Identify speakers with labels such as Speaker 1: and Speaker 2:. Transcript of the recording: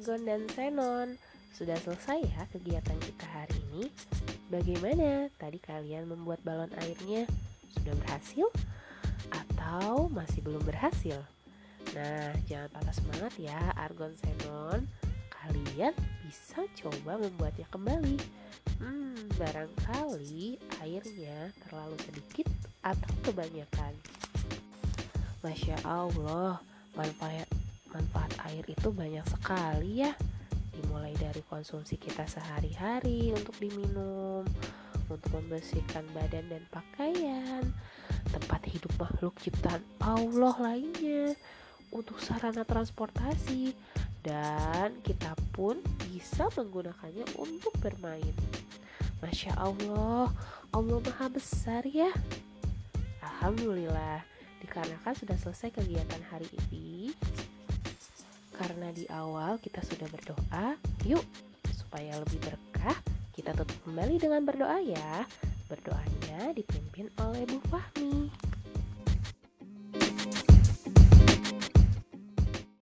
Speaker 1: Argon dan Xenon. Sudah selesai ya kegiatan kita hari ini? Bagaimana tadi kalian membuat balon airnya? Sudah berhasil? Atau masih belum berhasil? Nah, jangan patah semangat ya Argon Xenon. Kalian bisa coba membuatnya kembali. Hmm, barangkali airnya terlalu sedikit atau kebanyakan. Masya Allah, manfaat manfaat air itu banyak sekali ya. Dimulai dari konsumsi kita sehari-hari untuk diminum, untuk membersihkan badan dan pakaian, tempat hidup makhluk ciptaan Allah lainnya, untuk sarana transportasi, dan kita pun bisa menggunakannya untuk bermain. Masya Allah, Allah Maha Besar ya. Alhamdulillah, dikarenakan sudah selesai kegiatan hari ini, di awal kita sudah berdoa, yuk supaya lebih berkah, kita tutup kembali dengan berdoa ya. Berdoanya dipimpin oleh Bu